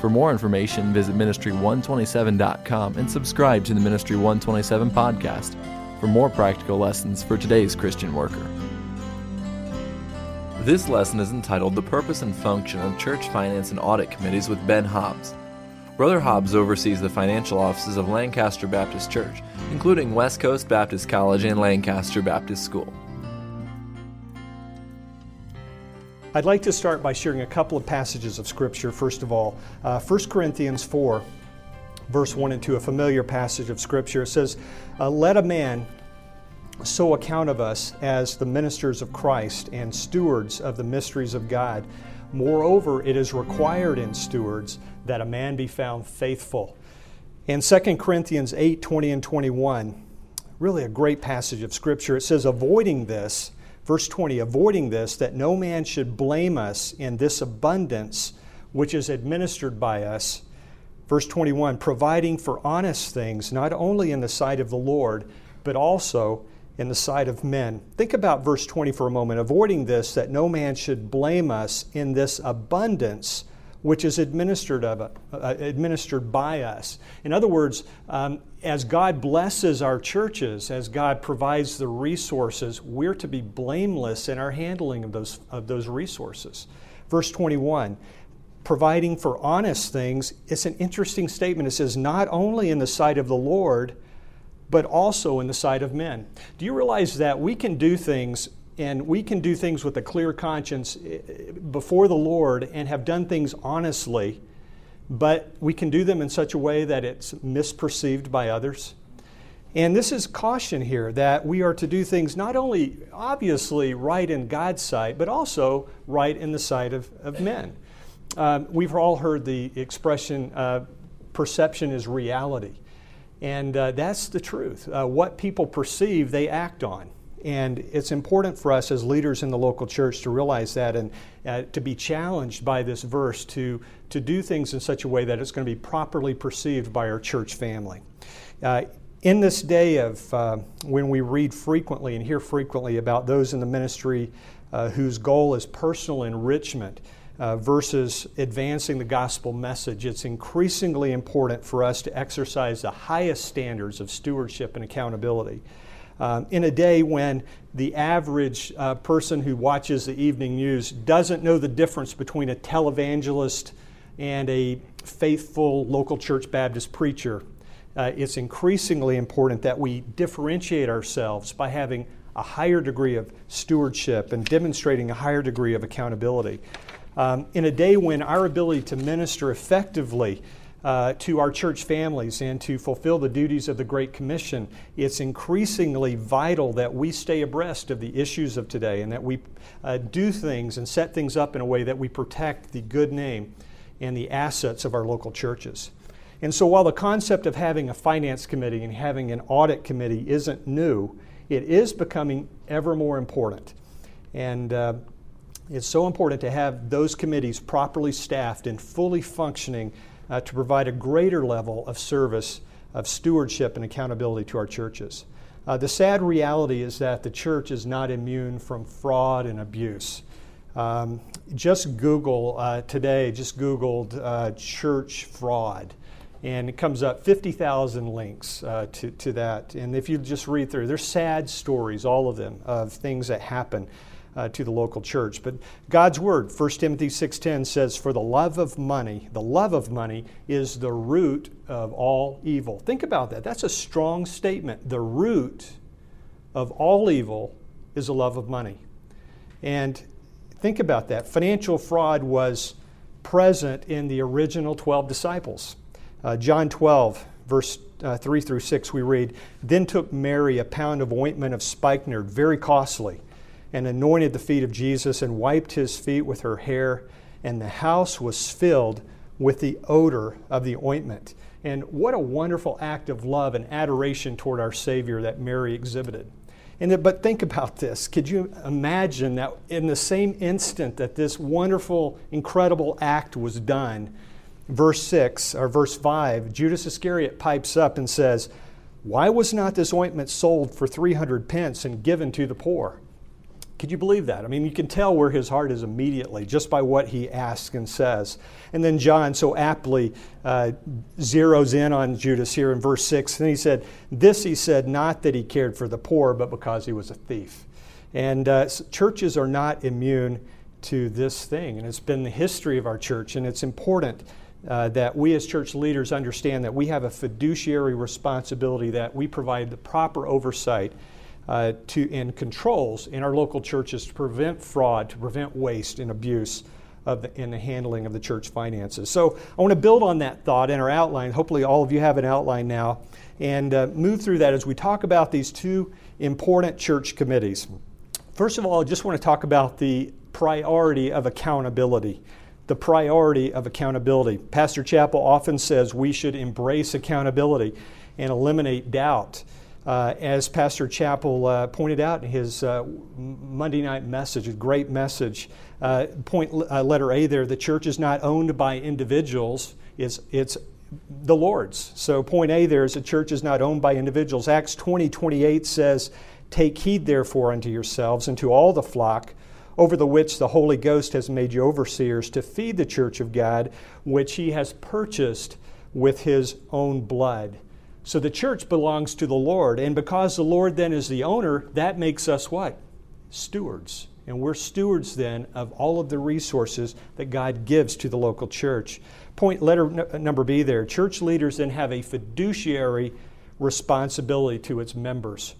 For more information, visit ministry127.com and subscribe to the Ministry 127 podcast for more practical lessons for today's Christian worker. This lesson is entitled The Purpose and Function of Church Finance and Audit Committees with Ben Hobbs. Brother Hobbs oversees the financial offices of Lancaster Baptist Church, including West Coast Baptist College and Lancaster Baptist School. I'd like to start by sharing a couple of passages of Scripture. First of all, uh, 1 Corinthians 4, verse 1 and 2, a familiar passage of Scripture. It says, uh, Let a man so account of us as the ministers of Christ and stewards of the mysteries of God. Moreover, it is required in stewards that a man be found faithful. In 2 Corinthians 8 20 and 21, really a great passage of Scripture, it says, Avoiding this, Verse 20, avoiding this, that no man should blame us in this abundance which is administered by us. Verse 21, providing for honest things, not only in the sight of the Lord, but also in the sight of men. Think about verse 20 for a moment. Avoiding this, that no man should blame us in this abundance which is administered, of, uh, administered by us. In other words, um, as God blesses our churches, as God provides the resources, we're to be blameless in our handling of those, of those resources. Verse 21 providing for honest things, it's an interesting statement. It says, not only in the sight of the Lord, but also in the sight of men. Do you realize that we can do things and we can do things with a clear conscience eh, before the Lord and have done things honestly, but we can do them in such a way that it's misperceived by others. And this is caution here that we are to do things not only obviously right in God's sight, but also right in the sight of, of men. Um, we've all heard the expression, uh, perception is reality. And uh, that's the truth. Uh, what people perceive, they act on. And it's important for us as leaders in the local church to realize that and uh, to be challenged by this verse to, to do things in such a way that it's going to be properly perceived by our church family. Uh, in this day of uh, when we read frequently and hear frequently about those in the ministry uh, whose goal is personal enrichment, uh, versus advancing the gospel message, it's increasingly important for us to exercise the highest standards of stewardship and accountability. Um, in a day when the average uh, person who watches the evening news doesn't know the difference between a televangelist and a faithful local church Baptist preacher, uh, it's increasingly important that we differentiate ourselves by having a higher degree of stewardship and demonstrating a higher degree of accountability. Um, in a day when our ability to minister effectively uh, to our church families and to fulfill the duties of the Great Commission, it's increasingly vital that we stay abreast of the issues of today and that we uh, do things and set things up in a way that we protect the good name and the assets of our local churches. And so, while the concept of having a finance committee and having an audit committee isn't new, it is becoming ever more important. And uh, it's so important to have those committees properly staffed and fully functioning uh, to provide a greater level of service, of stewardship, and accountability to our churches. Uh, the sad reality is that the church is not immune from fraud and abuse. Um, just Google uh, today, just Googled uh, church fraud, and it comes up 50,000 links uh, to, to that. And if you just read through, there's sad stories, all of them, of things that happen uh, to the local church. But God's word, 1 Timothy 6:10 says for the love of money, the love of money is the root of all evil. Think about that. That's a strong statement. The root of all evil is a love of money. And think about that. Financial fraud was present in the original 12 disciples. Uh, John 12, verse uh, 3 through 6, we read Then took Mary a pound of ointment of spikenard, very costly and anointed the feet of Jesus and wiped his feet with her hair, and the house was filled with the odor of the ointment. And what a wonderful act of love and adoration toward our Savior that Mary exhibited. And, but think about this. Could you imagine that in the same instant that this wonderful, incredible act was done, verse 6 or verse 5, Judas Iscariot pipes up and says, Why was not this ointment sold for 300 pence and given to the poor? Could you believe that? I mean, you can tell where his heart is immediately just by what he asks and says. And then John so aptly uh, zeroes in on Judas here in verse 6. And he said, This he said, not that he cared for the poor, but because he was a thief. And uh, churches are not immune to this thing. And it's been the history of our church, and it's important. Uh, that we as church leaders understand that we have a fiduciary responsibility that we provide the proper oversight uh, to, and controls in our local churches to prevent fraud, to prevent waste and abuse of the, in the handling of the church finances. So I want to build on that thought in our outline. Hopefully, all of you have an outline now, and uh, move through that as we talk about these two important church committees. First of all, I just want to talk about the priority of accountability. The priority of accountability. Pastor Chappell often says we should embrace accountability and eliminate doubt. Uh, as Pastor Chappell uh, pointed out in his uh, Monday night message, a great message, uh, point uh, letter A there, the church is not owned by individuals, it's, it's the Lord's. So, point A there is the church is not owned by individuals. Acts 20 28 says, Take heed therefore unto yourselves and to all the flock over the which the Holy Ghost has made you overseers to feed the church of God, which he has purchased with his own blood. So the church belongs to the Lord. And because the Lord then is the owner, that makes us what? Stewards. And we're stewards then of all of the resources that God gives to the local church. Point letter n- uh, number B there church leaders then have a fiduciary responsibility to its members.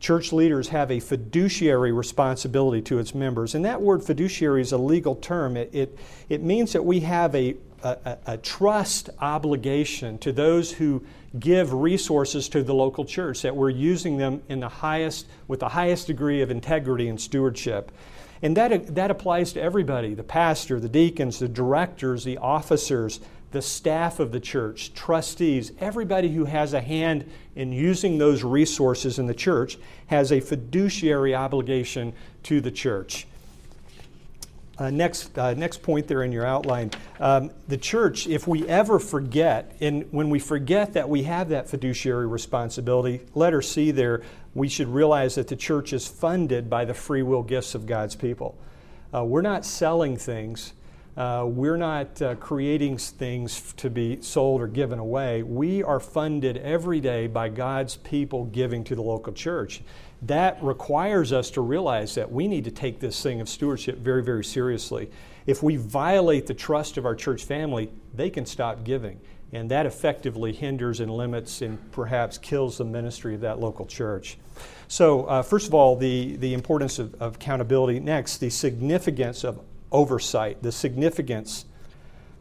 Church leaders have a fiduciary responsibility to its members. And that word fiduciary is a legal term. It, it, it means that we have a, a, a trust obligation to those who give resources to the local church, that we're using them in the highest, with the highest degree of integrity and stewardship. And that, that applies to everybody the pastor, the deacons, the directors, the officers, the staff of the church, trustees, everybody who has a hand in using those resources in the church has a fiduciary obligation to the church. Uh, next, uh, next point there in your outline. Um, the church, if we ever forget, and when we forget that we have that fiduciary responsibility, letter C there, we should realize that the church is funded by the free will gifts of God's people. Uh, we're not selling things. Uh, we're not uh, creating things to be sold or given away. We are funded every day by God's people giving to the local church that requires us to realize that we need to take this thing of stewardship very, very seriously. If we violate the trust of our church family, they can stop giving. And that effectively hinders and limits and perhaps kills the ministry of that local church. So, uh, first of all, the, the importance of, of accountability. Next, the significance of oversight. The significance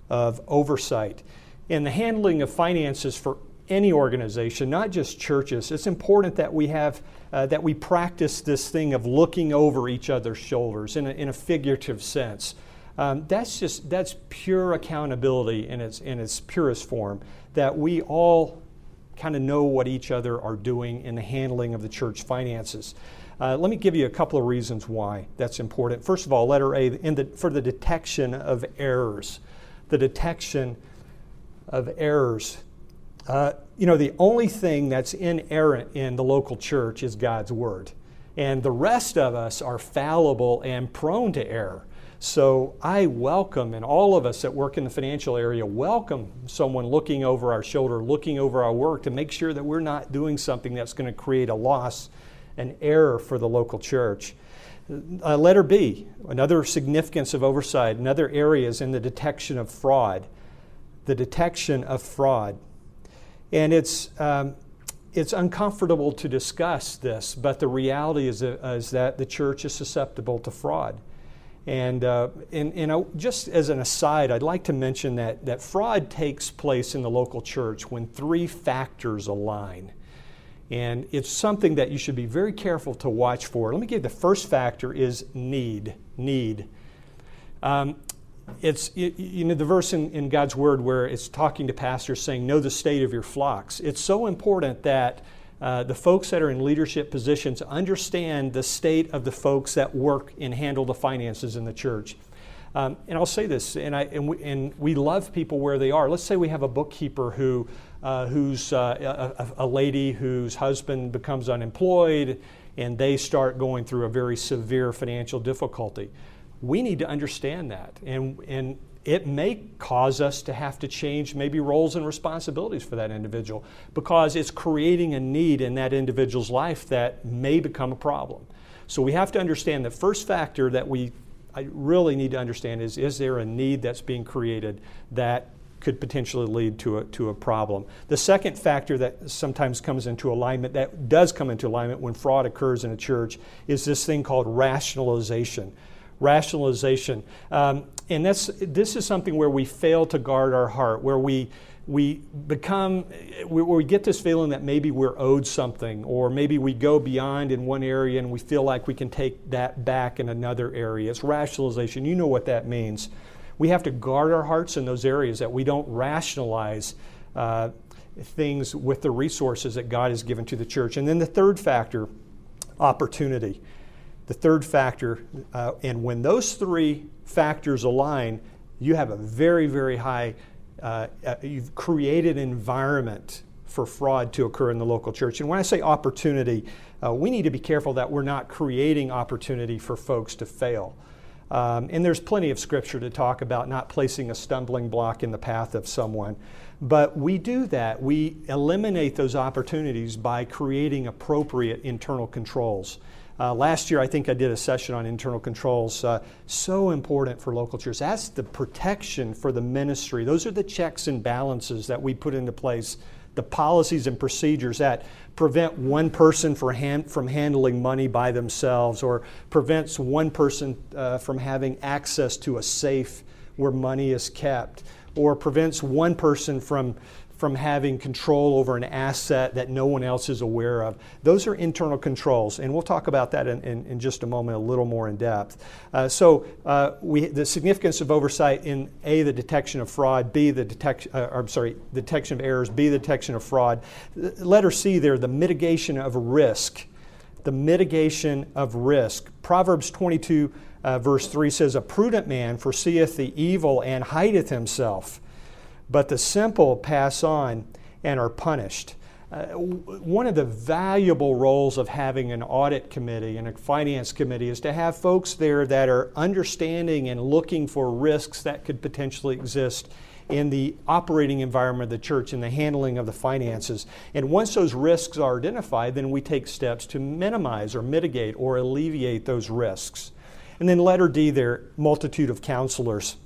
of oversight. In the handling of finances for any organization, not just churches, it's important that we have uh, that we practice this thing of looking over each other's shoulders in a, in a figurative sense. Um, that's just that's pure accountability in its in its purest form. That we all kind of know what each other are doing in the handling of the church finances. Uh, let me give you a couple of reasons why that's important. First of all, letter A, the, for the detection of errors. The detection of errors. Uh, you know, the only thing that's inerrant in the local church is God's Word. And the rest of us are fallible and prone to error. So I welcome, and all of us that work in the financial area welcome someone looking over our shoulder, looking over our work to make sure that we're not doing something that's going to create a loss, an error for the local church. Uh, letter B, another significance of oversight, another area is in the detection of fraud. The detection of fraud. And it's, um, it's uncomfortable to discuss this, but the reality is, uh, is that the church is susceptible to fraud. And, uh, and, and uh, just as an aside, I'd like to mention that, that fraud takes place in the local church when three factors align. And it's something that you should be very careful to watch for. Let me give you the first factor is need. Need. Um, it's you know the verse in, in God's word where it's talking to pastors saying, "Know the state of your flocks." It's so important that uh, the folks that are in leadership positions understand the state of the folks that work and handle the finances in the church. Um, and I'll say this, and, I, and, we, and we love people where they are. Let's say we have a bookkeeper who, uh, who's uh, a, a, lady whose husband becomes unemployed and they start going through a very severe financial difficulty. We need to understand that. And, and it may cause us to have to change maybe roles and responsibilities for that individual because it's creating a need in that individual's life that may become a problem. So we have to understand the first factor that we I really need to understand is is there a need that's being created that could potentially lead to a, to a problem. The second factor that sometimes comes into alignment, that does come into alignment when fraud occurs in a church, is this thing called rationalization. Rationalization. Um, and that's, this is something where we fail to guard our heart, where we we become, where we get this feeling that maybe we're owed something, or maybe we go beyond in one area and we feel like we can take that back in another area. It's rationalization. You know what that means. We have to guard our hearts in those areas that we don't rationalize uh, things with the resources that God has given to the church. And then the third factor, opportunity. The third factor, uh, and when those three factors align, you have a very, very high uh, uh, you've created an environment for fraud to occur in the local church. And when I say opportunity, uh, we need to be careful that we're not creating opportunity for folks to fail. Um, and there's plenty of scripture to talk about not placing a stumbling block in the path of someone. But we do that. We eliminate those opportunities by creating appropriate internal controls. Uh, last year, I think I did a session on internal controls. Uh, so important for local churches. That's the protection for the ministry. Those are the checks and balances that we put into place, the policies and procedures that prevent one person hand, from handling money by themselves or prevents one person uh, from having access to a safe where money is kept or prevents one person from from having control over an asset that no one else is aware of. Those are internal controls, and we'll talk about that in, in, in just a moment a little more in depth. Uh, so, uh, we, the significance of oversight in A, the detection of fraud, B, the detection, uh, I'm sorry, detection of errors, B, the detection of fraud. Letter C there, the mitigation of risk. The mitigation of risk. Proverbs 22, uh, verse 3 says, A prudent man foreseeth the evil and hideth himself but the simple pass on and are punished. Uh, one of the valuable roles of having an audit committee and a finance committee is to have folks there that are understanding and looking for risks that could potentially exist in the operating environment of the church and the handling of the finances. And once those risks are identified, then we take steps to minimize or mitigate or alleviate those risks. And then, letter D there, multitude of counselors.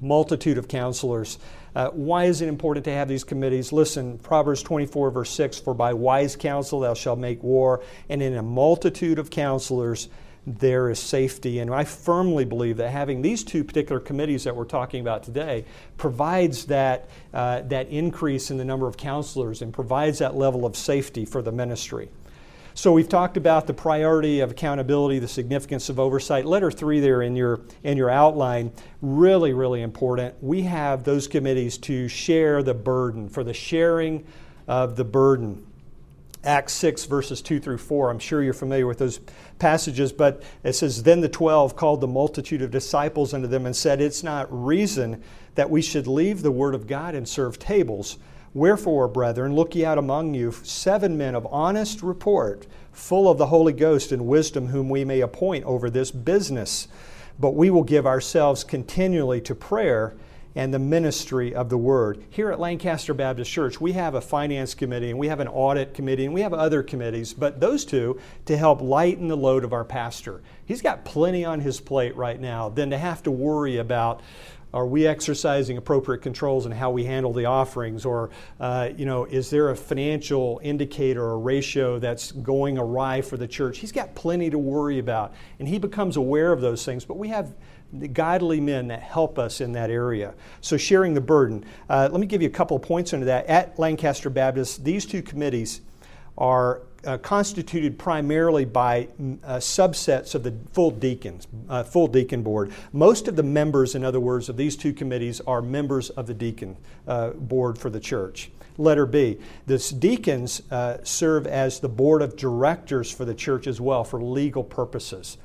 Multitude of counselors. Uh, why is it important to have these committees? Listen, Proverbs 24, verse 6 For by wise counsel thou shalt make war, and in a multitude of counselors there is safety. And I firmly believe that having these two particular committees that we're talking about today provides that, uh, that increase in the number of counselors and provides that level of safety for the ministry. So we've talked about the priority of accountability, the significance of oversight. Letter three there in your in your outline, really, really important. We have those committees to share the burden for the sharing of the burden. Acts 6, verses 2 through 4. I'm sure you're familiar with those passages, but it says, Then the twelve called the multitude of disciples unto them and said, It's not reason that we should leave the word of God and serve tables. Wherefore, brethren, look ye out among you seven men of honest report, full of the Holy Ghost and wisdom, whom we may appoint over this business. But we will give ourselves continually to prayer and the ministry of the word. Here at Lancaster Baptist Church, we have a finance committee and we have an audit committee and we have other committees, but those two to help lighten the load of our pastor. He's got plenty on his plate right now than to have to worry about are we exercising appropriate controls in how we handle the offerings? Or, uh, you know, is there a financial indicator or ratio that's going awry for the church? He's got plenty to worry about, and he becomes aware of those things. But we have godly men that help us in that area. So, sharing the burden. Uh, let me give you a couple of points into that. At Lancaster Baptist, these two committees are uh, constituted primarily by mm, uh, subsets of the full deacons, uh, full deacon board. Most of the members, in other words, of these two committees are members of the deacon uh, board for the church. Letter B. The deacons uh, serve as the board of directors for the church as well for legal purposes.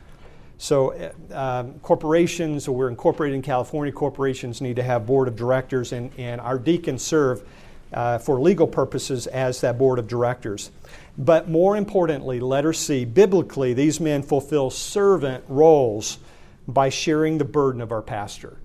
So, uh, um, corporations, or we're incorporated in California, corporations need to have board of directors, and, and our deacons serve uh, for legal purposes as that board of directors. But more importantly, letter C, biblically, these men fulfill servant roles by sharing the burden of our pastor.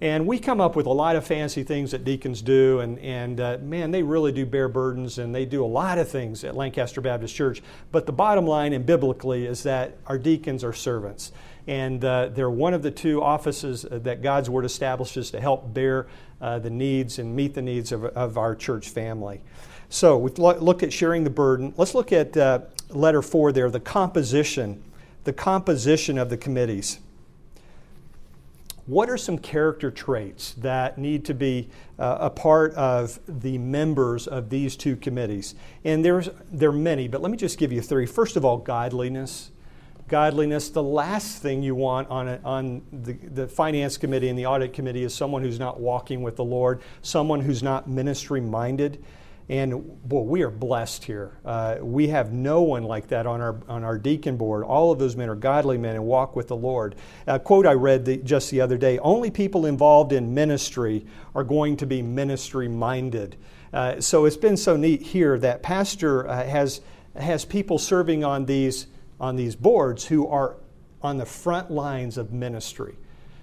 And we come up with a lot of fancy things that deacons do, and, and uh, man, they really do bear burdens and they do a lot of things at Lancaster Baptist Church. But the bottom line, and biblically, is that our deacons are servants. And uh, they're one of the two offices that God's Word establishes to help bear uh, the needs and meet the needs of, of our church family. So we've lo- looked at sharing the burden. Let's look at uh, letter four there the composition, the composition of the committees what are some character traits that need to be uh, a part of the members of these two committees? And there's, there are many, but let me just give you three. First of all, godliness. Godliness, the last thing you want on, a, on the, the finance committee and the audit committee is someone who's not walking with the Lord, someone who's not ministry minded. And boy, we are blessed here. Uh, we have no one like that on our, on our deacon board. All of those men are godly men and walk with the Lord. A quote I read the, just the other day only people involved in ministry are going to be ministry minded. Uh, so it's been so neat here that Pastor uh, has, has people serving on these, on these boards who are on the front lines of ministry.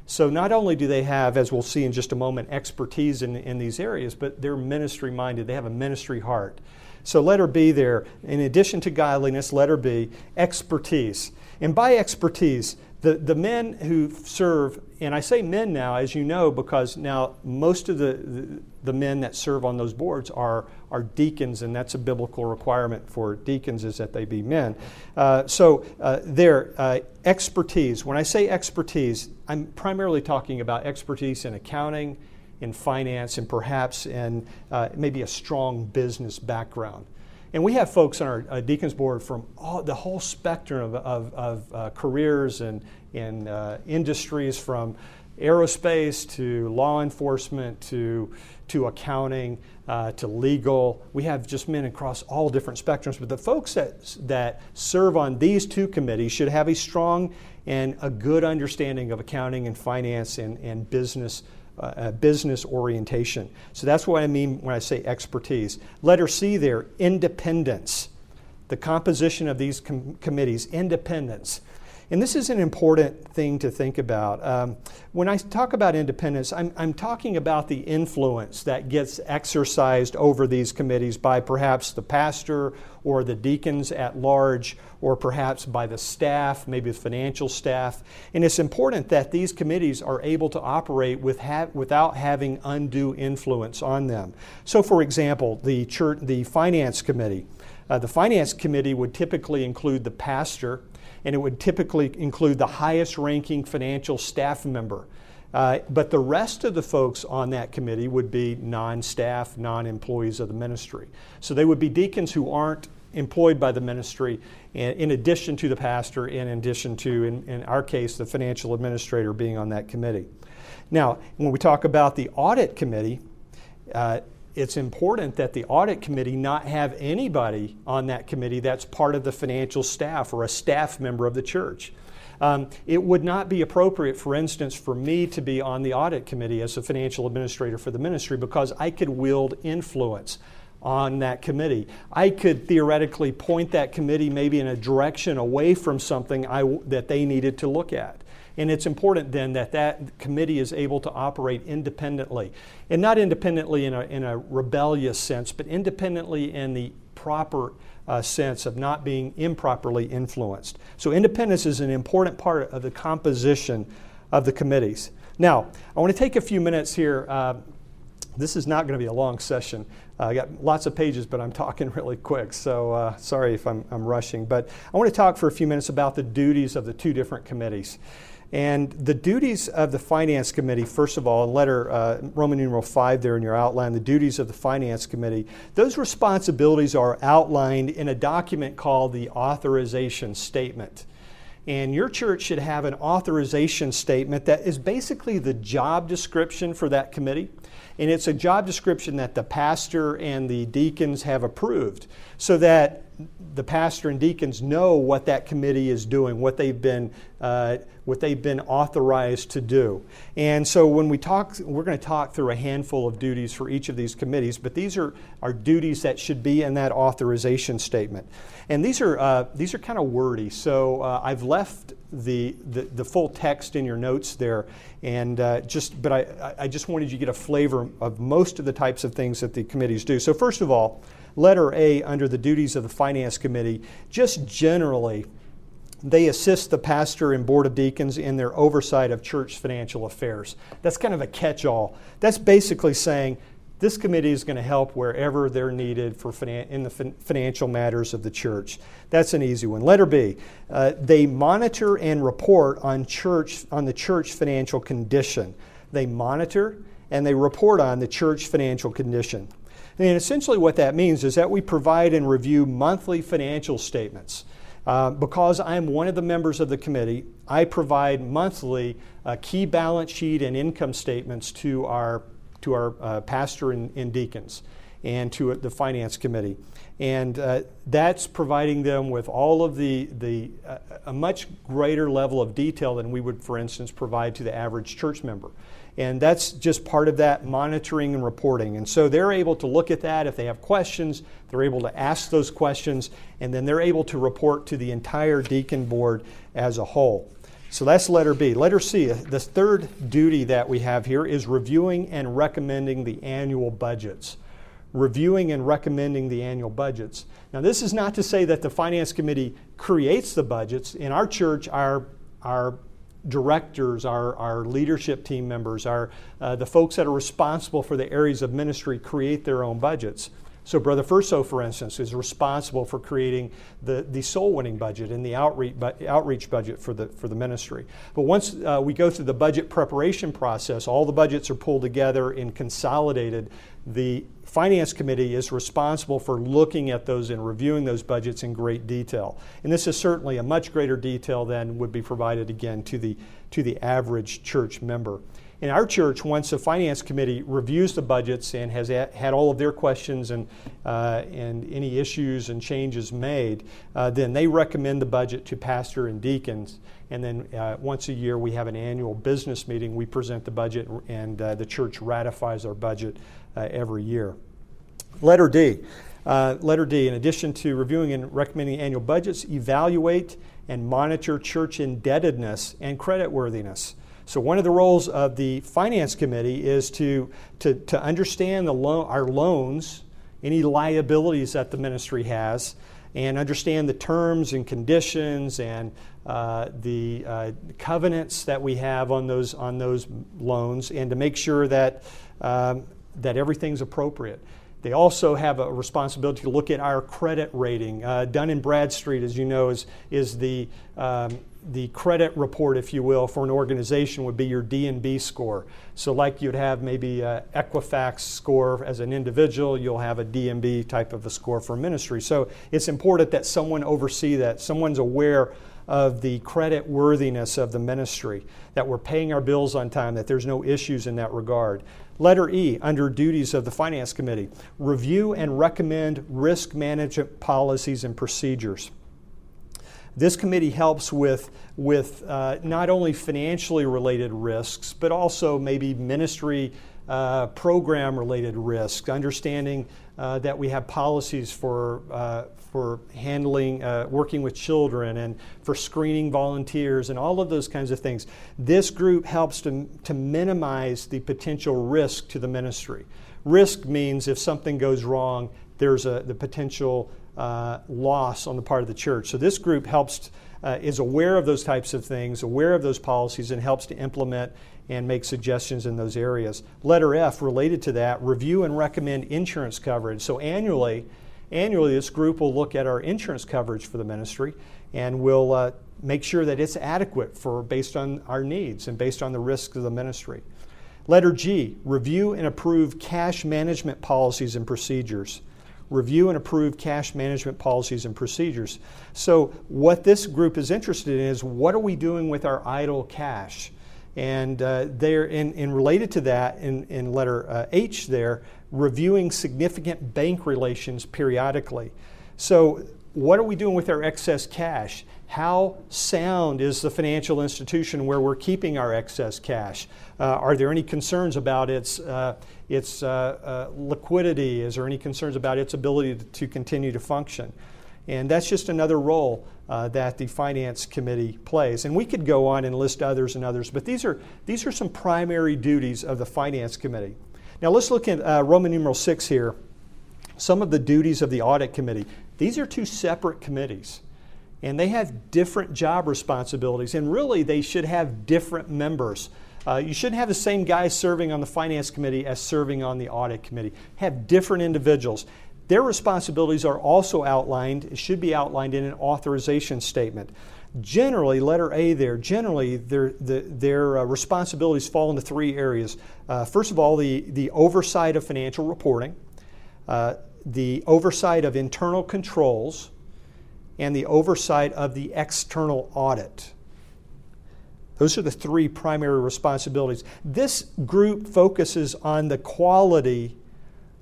So not only do they have, as we'll see in just a moment, expertise in, in these areas, but they're ministry minded. They have a ministry heart. So let her be there, in addition to godliness, let her be expertise. And by expertise, the, the men who serve, and I say men now, as you know, because now most of the, the, the, men that serve on those boards are, are deacons, and that's a biblical requirement for deacons is that they be men. Uh, so uh, their uh, expertise, when I say expertise, I'm primarily talking about expertise in accounting, in finance, and perhaps in uh, maybe a strong business background. And we have folks on our uh, deacons board from all, the whole spectrum of, of, of uh, careers and, and industries from aerospace to law enforcement to, to accounting uh, to legal. We have just men across all different spectrums. But the folks that, that serve on these two committees should have a strong and a good understanding of accounting and finance and, and business uh, business orientation. So that's what I mean when I say expertise. Letter C there, independence. The composition of these com- committees, independence. And this is an important thing to think about. Um, when I talk about independence, I'm, I'm, talking about the influence that gets exercised over these committees by perhaps the pastor or the deacons at large, or perhaps by the staff, maybe the financial staff. And it's important that these committees are able to operate with ha- without having undue influence on them. So, for example, the, church, the finance committee. Uh, the finance committee would typically include the pastor and it would typically include the highest ranking financial staff member. Uh, but the rest of the folks on that committee would be non staff, non employees of the ministry. So they would be deacons who aren't employed by the ministry in addition to the pastor, in addition to, in, in our case, the financial administrator being on that committee. Now, when we talk about the audit committee, uh, it's important that the audit committee not have anybody on that committee that's part of the financial staff or a staff member of the church. Um, it would not be appropriate, for instance, for me to be on the audit committee as a financial administrator for the ministry because I could wield influence on that committee. I could theoretically point that committee maybe in a direction away from something I, that they needed to look at. And it's important then that that committee is able to operate independently. And not independently in a, in a rebellious sense, but independently in the proper uh, sense of not being improperly influenced. So, independence is an important part of the composition of the committees. Now, I want to take a few minutes here. Uh, this is not going to be a long session. Uh, I got lots of pages, but I'm talking really quick, so uh, sorry if I'm, I'm rushing. But I want to talk for a few minutes about the duties of the two different committees. And the duties of the Finance Committee, first of all, letter uh, Roman numeral 5 there in your outline, the duties of the Finance Committee, those responsibilities are outlined in a document called the Authorization Statement. And your church should have an authorization statement that is basically the job description for that committee. And it's a job description that the pastor and the deacons have approved so that the pastor and deacons know what that committee is doing, what they've been, uh, what they've been authorized to do. And so when we talk, we're going to talk through a handful of duties for each of these committees, but these are, are duties that should be in that authorization statement. And these are, uh, these are kind of wordy, so uh, I've left the, the, the, full text in your notes there. And uh, just, but I, I just wanted you to get a flavor of most of the types of things that the committees do. So, first of all, letter A under the duties of the Finance Committee, just generally, they assist the pastor and board of deacons in their oversight of church financial affairs. That's kind of a catch all. That's basically saying this committee is going to help wherever they're needed for finan- in the fin- financial matters of the church. That's an easy one. Letter B, uh, they monitor and report on church on the church financial condition. They monitor and they report on the church financial condition. And essentially, what that means is that we provide and review monthly financial statements. Uh, because I'm one of the members of the committee, I provide monthly uh, key balance sheet and income statements to our to our uh, pastor and, and, deacons and to the finance committee. And uh, that's providing them with all of the, the uh, a much greater level of detail than we would, for instance, provide to the average church member. And that's just part of that monitoring and reporting. And so they're able to look at that. If they have questions, they're able to ask those questions, and then they're able to report to the entire deacon board as a whole. So that's letter B. Letter C, uh, the third duty that we have here is reviewing and recommending the annual budgets. Reviewing and recommending the annual budgets. Now, this is not to say that the Finance Committee creates the budgets. In our church, our, our directors, our, our leadership team members, our, uh, the folks that are responsible for the areas of ministry create their own budgets. So, Brother Furso, for instance, is responsible for creating the, the soul winning budget and the outreach, outreach budget for the, for the ministry. But once uh, we go through the budget preparation process, all the budgets are pulled together and consolidated. The Finance Committee is responsible for looking at those and reviewing those budgets in great detail. And this is certainly a much greater detail than would be provided again to the, to the average church member in our church, once the finance committee reviews the budgets and has had all of their questions and, uh, and any issues and changes made, uh, then they recommend the budget to pastor and deacons. And then uh, once a year, we have an annual business meeting. We present the budget, and uh, the church ratifies our budget every year. Letter D. Uh, letter D, in addition to reviewing and recommending annual budgets, evaluate and monitor church indebtedness and creditworthiness. So, one of the roles of the Finance Committee is to, to, to understand the lo- our loans, any liabilities that the ministry has, and understand the terms and conditions and uh, the uh, covenants that we have on those, on those loans, and to make sure that, um, that everything's appropriate. They also have a responsibility to look at our credit rating. Uh, Dun & Bradstreet, as you know, is, is the um, the credit report, if you will, for an organization would be your D&B score. So, like you'd have maybe Equifax score as an individual, you'll have a D&B type of a score for ministry. So, it's important that someone oversee that, someone's aware of the credit worthiness of the ministry, that we're paying our bills on time, that there's no issues in that regard. Letter E, under duties of the Finance Committee, review and recommend risk management policies and procedures. This committee helps with, with uh, not only financially related risks, but also maybe ministry uh, program related risks, understanding uh, that we have policies for, uh, for handling, uh, working with children and for screening volunteers and all of those kinds of things. This group helps to, to minimize the potential risk to the ministry. Risk means if something goes wrong, there's a, the potential uh, loss on the part of the church. So this group helps, uh, is aware of those types of things, aware of those policies, and helps to implement and make suggestions in those areas. Letter F, related to that, review and recommend insurance coverage. So annually, annually, this group will look at our insurance coverage for the ministry and will uh, make sure that it's adequate for based on our needs and based on the risks of the ministry. Letter G, review and approve cash management policies and procedures. Review and approve cash management policies and procedures. So, what this group is interested in is what are we doing with our idle cash? And uh, they're in, in, related to that, in, in letter uh, H there, reviewing significant bank relations periodically. So, what are we doing with our excess cash? How sound is the financial institution where we're keeping our excess cash? Uh, are there any concerns about its, uh, its uh, uh liquidity? Is there any concerns about its ability to, to continue to function? And that's just another role uh, that the Finance Committee plays. And we could go on and list others and others, but these are, these are some primary duties of the Finance Committee. Now let's look at uh, Roman numeral 6 here. Some of the duties of the Audit Committee. These are two separate committees and they have different job responsibilities, and really they should have different members. Uh, you shouldn't have the same guy serving on the finance committee as serving on the audit committee. Have different individuals. Their responsibilities are also outlined, it should be outlined in an authorization statement. Generally, letter A there, generally their, the, their uh, responsibilities fall into three areas. Uh, first of all, the, the oversight of financial reporting, uh, the oversight of internal controls, and the oversight of the external audit. Those are the three primary responsibilities. This group focuses on the quality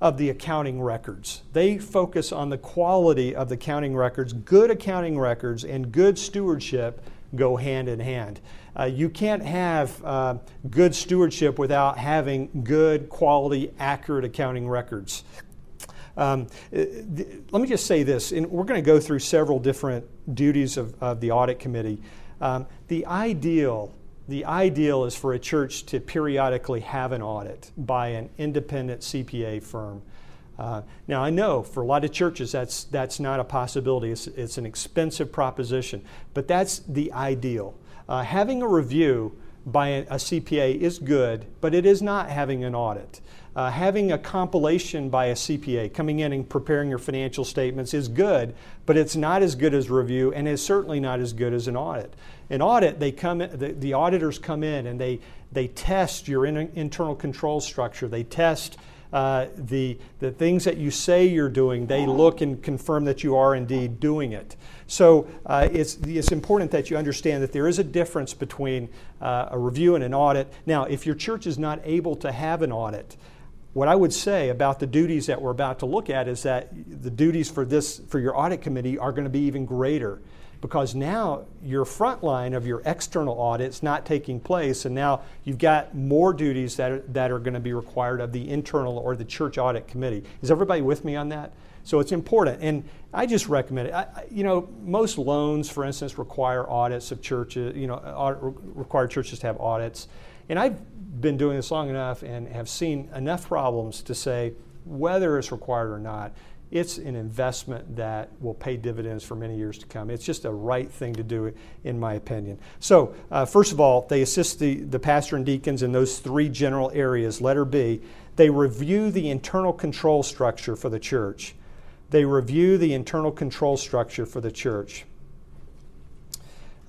of the accounting records. They focus on the quality of the accounting records. Good accounting records and good stewardship go hand in hand. Uh, you can't have uh, good stewardship without having good, quality, accurate accounting records. Um, uh, let me just say this, and we're going to go through several different duties of, of the audit committee. Um, the ideal the ideal is for a church to periodically have an audit by an independent CPA firm. Uh, now, I know for a lot of churches that's, that's not a possibility. It's, it's an expensive proposition, but that's the ideal. Uh, having a review by a, CPA is good, but it is not having an audit. Uh, having a compilation by a CPA coming in and preparing your financial statements is good, but it's not as good as review and is certainly not as good as an audit. An audit, they come, the, the auditors come in and they, they test your in, internal control structure. They test uh, the, the things that you say you're doing. They look and confirm that you are indeed doing it. So uh, it's, it's important that you understand that there is a difference between uh, a review and an audit. Now, if your church is not able to have an audit, what I would say about the duties that we're about to look at is that the duties for this for your audit committee are going to be even greater because now your front line of your external audit is not taking place and now you've got more duties that are, that are going to be required of the internal or the church audit committee. Is everybody with me on that? So it's important, and I just recommend it. I, you know, most loans, for instance, require audits of churches. You know, uh, audit, require churches to have audits, and I've been doing this long enough and have seen enough problems to say whether it's required or not, it's an investment that will pay dividends for many years to come. It's just a right thing to do, in my opinion. So, uh, first of all, they assist the, the pastor and deacons in those three general areas. Letter B, they review the internal control structure for the church. They review the internal control structure for the church.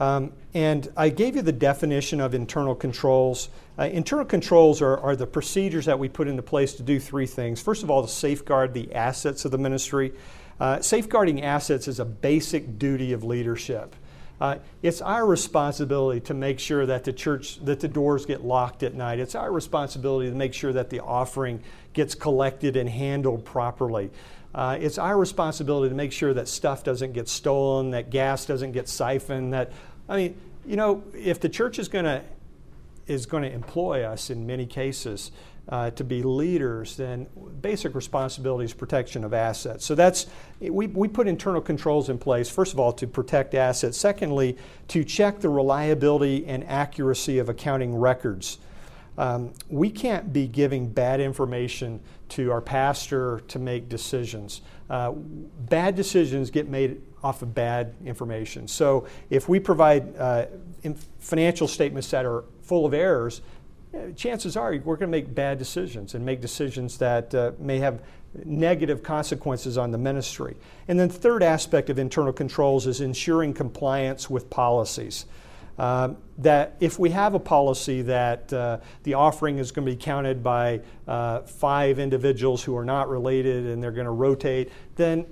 Um, and I gave you the definition of internal controls. Uh, internal controls are, are, the procedures that we put into place to do three things. First of all, to safeguard the assets of the ministry. Uh, safeguarding assets is a basic duty of leadership. Uh, it's our responsibility to make sure that the church that the doors get locked at night. It's our responsibility to make sure that the offering gets collected and handled properly. Uh, it's our responsibility to make sure that stuff doesn't get stolen, that gas doesn't get siphoned, that I mean, you know, if the church is going to is going to employ us in many cases uh, to be leaders, then basic responsibility is protection of assets. So that's we, we put internal controls in place. First of all, to protect assets. Secondly, to check the reliability and accuracy of accounting records. Um, we can't be giving bad information to our pastor to make decisions. Uh, bad decisions get made off of bad information. So if we provide uh, financial statements that are full of errors, uh, chances are we're going to make bad decisions and make decisions that uh, may have negative consequences on the ministry. And then, the third aspect of internal controls is ensuring compliance with policies. Uh, that if we have a policy that uh, the offering is going to be counted by uh, five individuals who are not related and they're going to rotate, then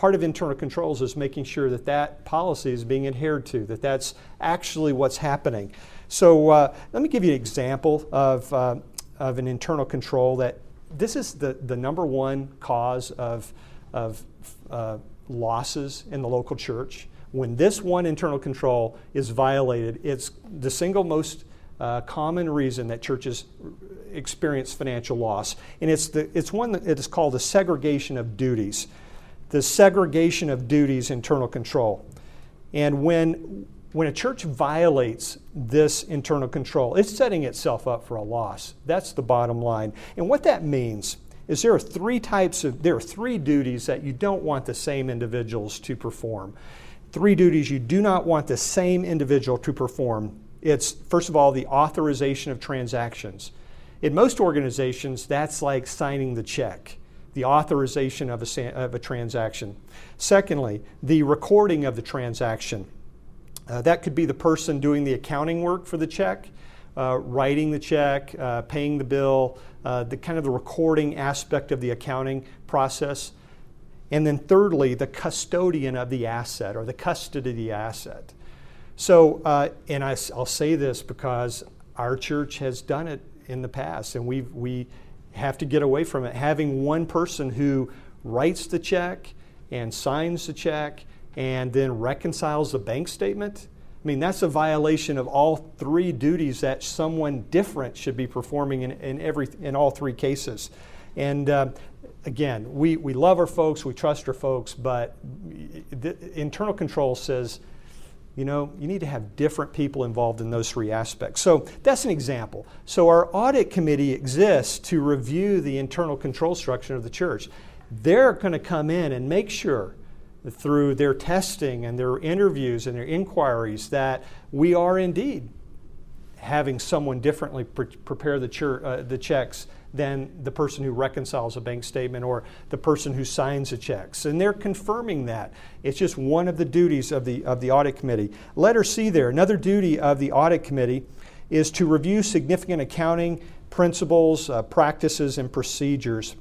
part of internal controls is making sure that that policy is being adhered to, that that's actually what's happening. So uh, let me give you an example of, uh, of an internal control that this is the, the number one cause of, of uh, losses in the local church. When this one internal control is violated, it's the single most uh, common reason that churches experience financial loss. And it's, the, it's one that is called the segregation of duties. The segregation of duties, internal control. And when, when a church violates this internal control, it's setting itself up for a loss. That's the bottom line. And what that means is there are three types of, there are three duties that you don't want the same individuals to perform. Three duties you do not want the same individual to perform. It's, first of all, the authorization of transactions. In most organizations, that's like signing the check, the authorization of a, of a transaction. Secondly, the recording of the transaction. Uh, that could be the person doing the accounting work for the check, uh, writing the check, uh, paying the bill, uh, the kind of the recording aspect of the accounting process. And then thirdly, the custodian of the asset or the custody of the asset. So, uh, and I, will say this because our church has done it in the past, and we've, we have to get away from it. Having one person who writes the check and signs the check and then reconciles the bank statement. I mean, that's a violation of all three duties that someone different should be performing in, in, every, in all three cases. And uh, again, we, we love our folks, we trust our folks, but internal control says, you know, you need to have different people involved in those three aspects. So that's an example. So our audit committee exists to review the internal control structure of the church. They're going to come in and make sure through their testing and their interviews and their inquiries that we are indeed having someone differently pre- prepare the, chur- uh, the checks than the person who reconciles a bank statement or the person who signs the checks. And they're confirming that. It's just one of the duties of the, of the audit committee. Letter C there, another duty of the audit committee is to review significant accounting principles, uh, practices, and procedures.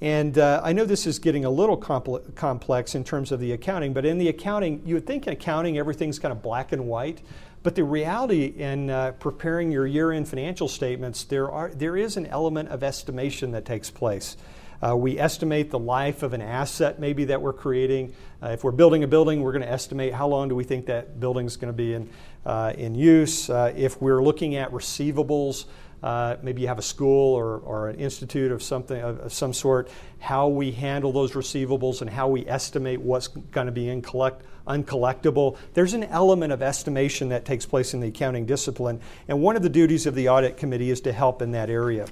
And uh, I know this is getting a little compl- complex in terms of the accounting, but in the accounting, you would think in accounting everything's kind of black and white. But the reality in uh, preparing your year end financial statements, there, are, there is an element of estimation that takes place. Uh, we estimate the life of an asset maybe that we're creating. Uh, if we're building a building, we're going to estimate how long do we think that building is going to be in, uh, in use. Uh, if we're looking at receivables, uh, maybe you have a school or, or an institute of something of, of, some sort, how we handle those receivables and how we estimate what's going to be in collect, uncollectible. There's an element of estimation that takes place in the accounting discipline, and one of the duties of the audit committee is to help in that area.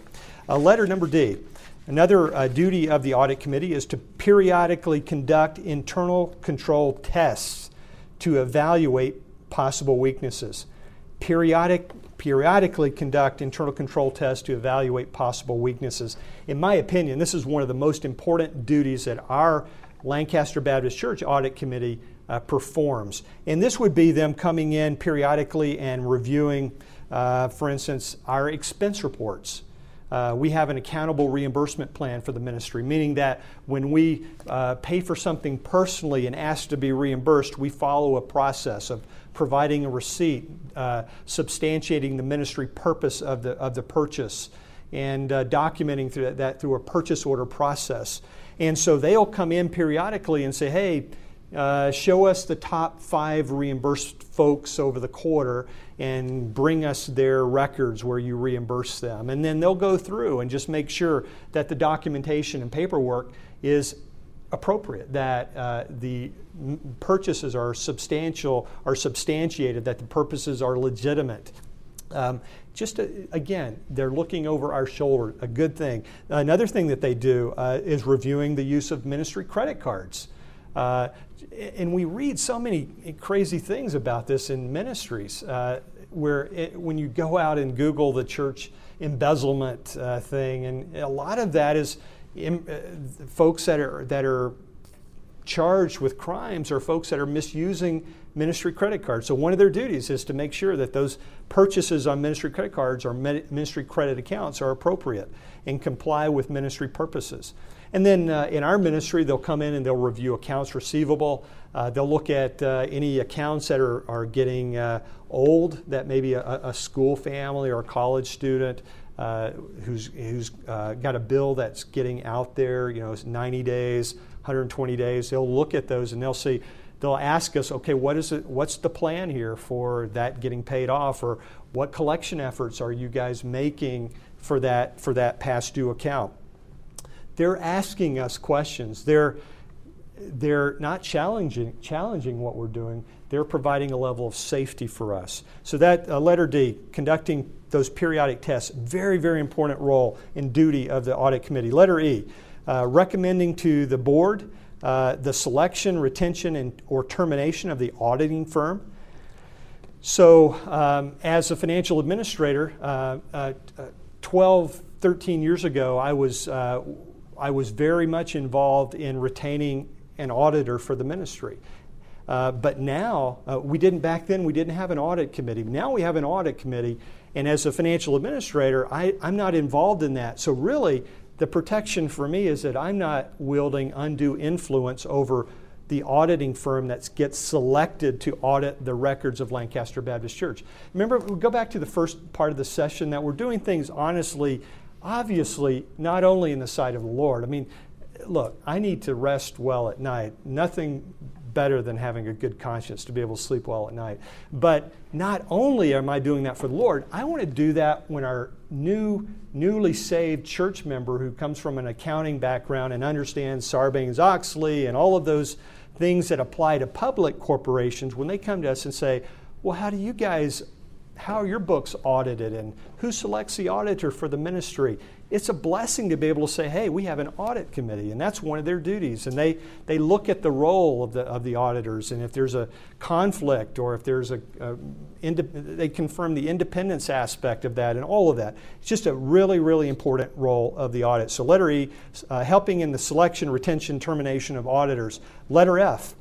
Uh, letter number D. Another uh, duty of the audit committee is to periodically conduct internal control tests to evaluate possible weaknesses. Periodic periodically conduct internal control tests to evaluate possible weaknesses. In my opinion, this is one of the most important duties that our Lancaster Baptist Church Audit Committee uh, performs. And this would be them coming in periodically and reviewing, uh, for instance, our expense reports. Uh, we have an accountable reimbursement plan for the ministry, meaning that when we uh, pay for something personally and ask to be reimbursed, we follow a process of providing a receipt, uh, substantiating the ministry purpose of the, of the purchase, and uh, documenting through that, that, through a purchase order process. And so they'll come in periodically and say, hey, uh, show us the top five reimbursed folks over the quarter and bring us their records where you reimburse them. And then they'll go through and just make sure that the documentation and paperwork is appropriate, that uh, the purchases are substantial, are substantiated, that the purposes are legitimate. Um, just to, uh, again, they're looking over our shoulder, a good thing. Another thing that they do uh, is reviewing the use of ministry credit cards. Uh, and we read so many crazy things about this in ministries, uh, where it, when you go out and Google the church embezzlement uh, thing, and a lot of that is in, uh, folks that are, that are charged with crimes are folks that are misusing ministry credit cards. So one of their duties is to make sure that those purchases on ministry credit cards or ministry credit accounts are appropriate and comply with ministry purposes. And then uh, in our ministry, they'll come in and they'll review accounts receivable. Uh, they'll look at uh, any accounts that are, are getting uh, old, that maybe a, a, school family or a college student uh, who's, who's uh, got a bill that's getting out there, you know, 90 days, 120 days. They'll look at those and they'll see, they'll ask us, okay, what is it, what's the plan here for that getting paid off? Or what collection efforts are you guys making for that, for that past due account? They're asking us questions. They're, they're not challenging, challenging what we're doing. They're providing a level of safety for us. So that uh, letter D, conducting those periodic tests, very, very important role and duty of the audit committee. Letter E, uh, recommending to the board uh, the selection, retention, and or termination of the auditing firm. So, um, as a financial administrator, uh, uh, 12, 13 years ago, I was uh, I was very much involved in retaining an auditor for the ministry. Uh, but now, uh, we didn't back then, we didn't have an audit committee. Now we have an audit committee, and as a financial administrator, I, I'm not involved in that. So, really, the protection for me is that I'm not wielding undue influence over the auditing firm that gets selected to audit the records of Lancaster Baptist Church. Remember, we go back to the first part of the session that we're doing things honestly obviously not only in the sight of the Lord. I mean, look, I need to rest well at night. Nothing better than having a good conscience to be able to sleep well at night. But not only am I doing that for the Lord, I want to do that when our new, newly saved church member who comes from an accounting background and understands Sarbanes Oxley and all of those things that apply to public corporations, when they come to us and say, Well, how do you guys how are your books audited and who selects the auditor for the ministry? It's a blessing to be able to say, hey, we have an audit committee, and that's one of their duties. And they, they look at the role of the, of the auditors, and if there's a conflict or if there's a, a they confirm the independence aspect of that and all of that. It's just a really, really important role of the audit. So, letter E, uh, helping in the selection, retention, termination of auditors. Letter F,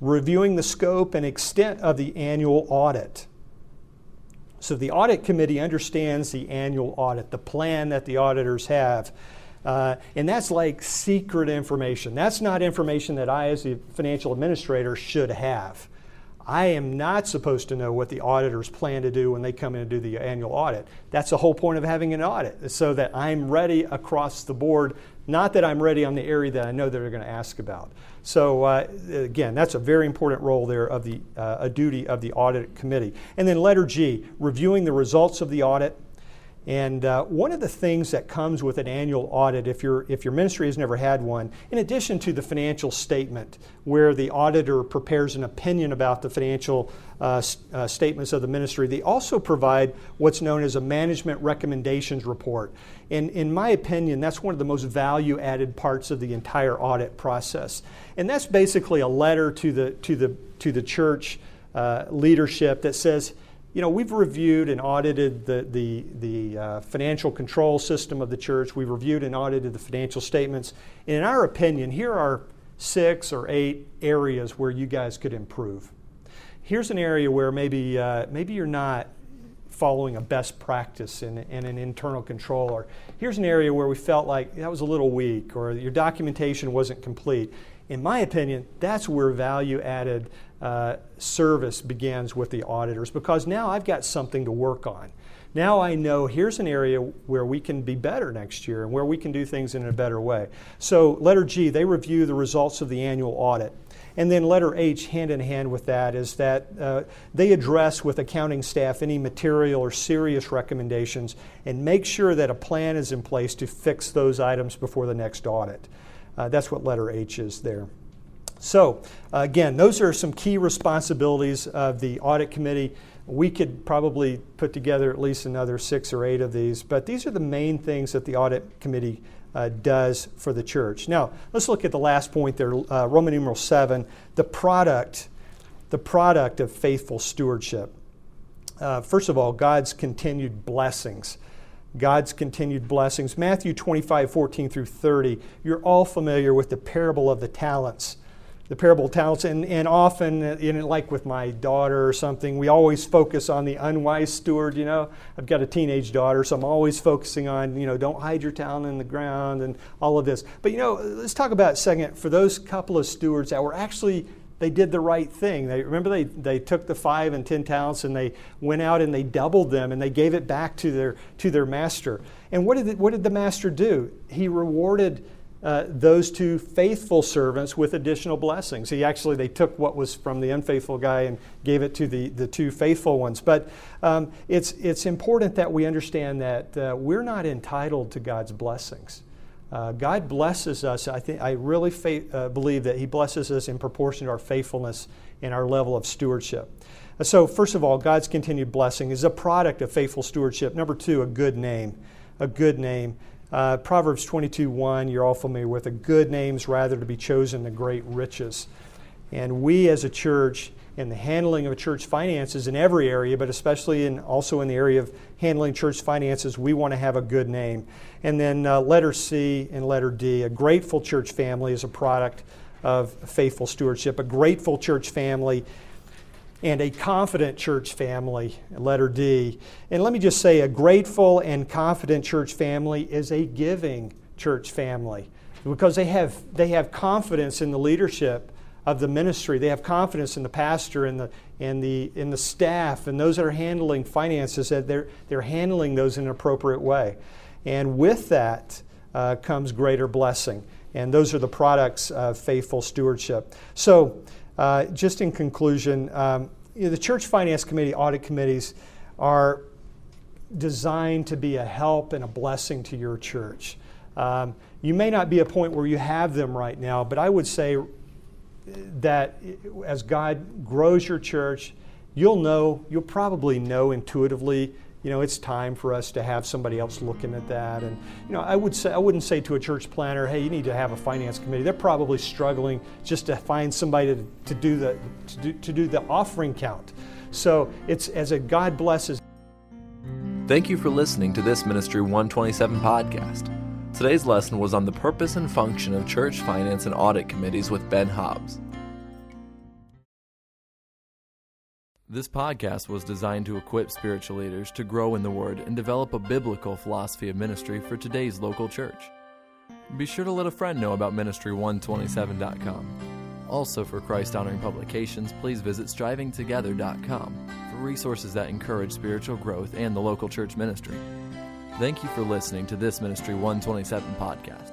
reviewing the scope and extent of the annual audit. So the audit committee understands the annual audit, the plan that the auditors have. Uh, and that's like secret information. That's not information that I, as the financial administrator, should have. I am not supposed to know what the auditors plan to do when they come in and do the annual audit. That's the whole point of having an audit, so that I'm ready across the board, not that I'm ready on the area that I know that they're going to ask about. So uh, again, that's a very important role there of the uh, a duty of the audit committee. And then letter G, reviewing the results of the audit and uh, one of the things that comes with an annual audit, if, your if your ministry has never had one, in addition to the financial statement, where the auditor prepares an opinion about the financial uh, uh, statements of the ministry, they also provide what's known as a management recommendations report. And in my opinion, that's one of the most value added parts of the entire audit process. And that's basically a letter to the, to the, to the church uh, leadership that says, you know, we've reviewed and audited the, the, the uh, financial control system of the church. We've reviewed and audited the financial statements. And in our opinion, here are six or eight areas where you guys could improve. Here's an area where maybe, uh, maybe you're not following a best practice in, in an internal control. Or here's an area where we felt like that was a little weak or your documentation wasn't complete. In my opinion, that's where value added uh, service begins with the auditors because now I've got something to work on. Now I know here's an area where we can be better next year and where we can do things in a better way. So, letter G, they review the results of the annual audit. And then letter H, hand in hand with that, is that uh, they address with accounting staff any material or serious recommendations and make sure that a plan is in place to fix those items before the next audit. Uh, that's what letter H is there. So, again, those are some key responsibilities of the audit committee. We could probably put together at least another six or eight of these, but these are the main things that the audit committee uh, does for the church. Now, let's look at the last point there, uh, Roman numeral 7, the product, the product of faithful stewardship. Uh, first of all, God's continued blessings. God's continued blessings. Matthew 25, 14 through 30. You're all familiar with the parable of the talents. The parable of talents, and, and often, uh, you know, like with my daughter or something, we always focus on the unwise steward. You know, I've got a teenage daughter, so I'm always focusing on, you know, don't hide your talent in the ground and all of this. But, you know, let's talk about a second for those couple of stewards that were actually they did the right thing. They remember they, they took the five and ten talents and they went out and they doubled them and they gave it back to their to their master. And what did the, what did the master do? He rewarded uh, those two faithful servants with additional blessings. He actually they took what was from the unfaithful guy and gave it to the the two faithful ones. But um, it's it's important that we understand that uh, we're not entitled to God's blessings. Uh, God blesses us. I think I really fa- uh, believe that He blesses us in proportion to our faithfulness and our level of stewardship. Uh, so, first of all, God's continued blessing is a product of faithful stewardship. Number two, a good name. A good name. Uh, Proverbs 22 1, you're all familiar with. A good name's rather to be chosen than great riches. And we as a church in the handling of church finances in every area, but especially in also in the area of handling church finances, we want to have a good name. And then uh, letter C and letter D, a grateful church family is a product of faithful stewardship. A grateful church family and a confident church family, letter D. And let me just say, a grateful and confident church family is a giving church family because they have, they have confidence in the leadership of the ministry. They have confidence in the pastor and the, and the, in the staff and those that are handling finances, that they're, they're handling those in an appropriate way. And with that uh, comes greater blessing. And those are the products of faithful stewardship. So, uh, just in conclusion, um, you know, the church finance committee audit committees are designed to be a help and a blessing to your church. Um, you may not be a point where you have them right now, but I would say that as God grows your church, you'll know, you'll probably know intuitively, you know, it's time for us to have somebody else looking at that. And, you know, I would say, I wouldn't say to a church planner, hey, you need to have a finance committee. They're probably struggling just to find somebody to, to do the, to do, to do the offering count. So it's as a God blesses. Thank you for listening to this Ministry 127 podcast. Today's lesson was on the purpose and function of church finance and audit committees with Ben Hobbs. This podcast was designed to equip spiritual leaders to grow in the Word and develop a biblical philosophy of ministry for today's local church. Be sure to let a friend know about Ministry127.com. Also, for Christ honoring publications, please visit strivingtogether.com for resources that encourage spiritual growth and the local church ministry. Thank you for listening to this Ministry 127 podcast.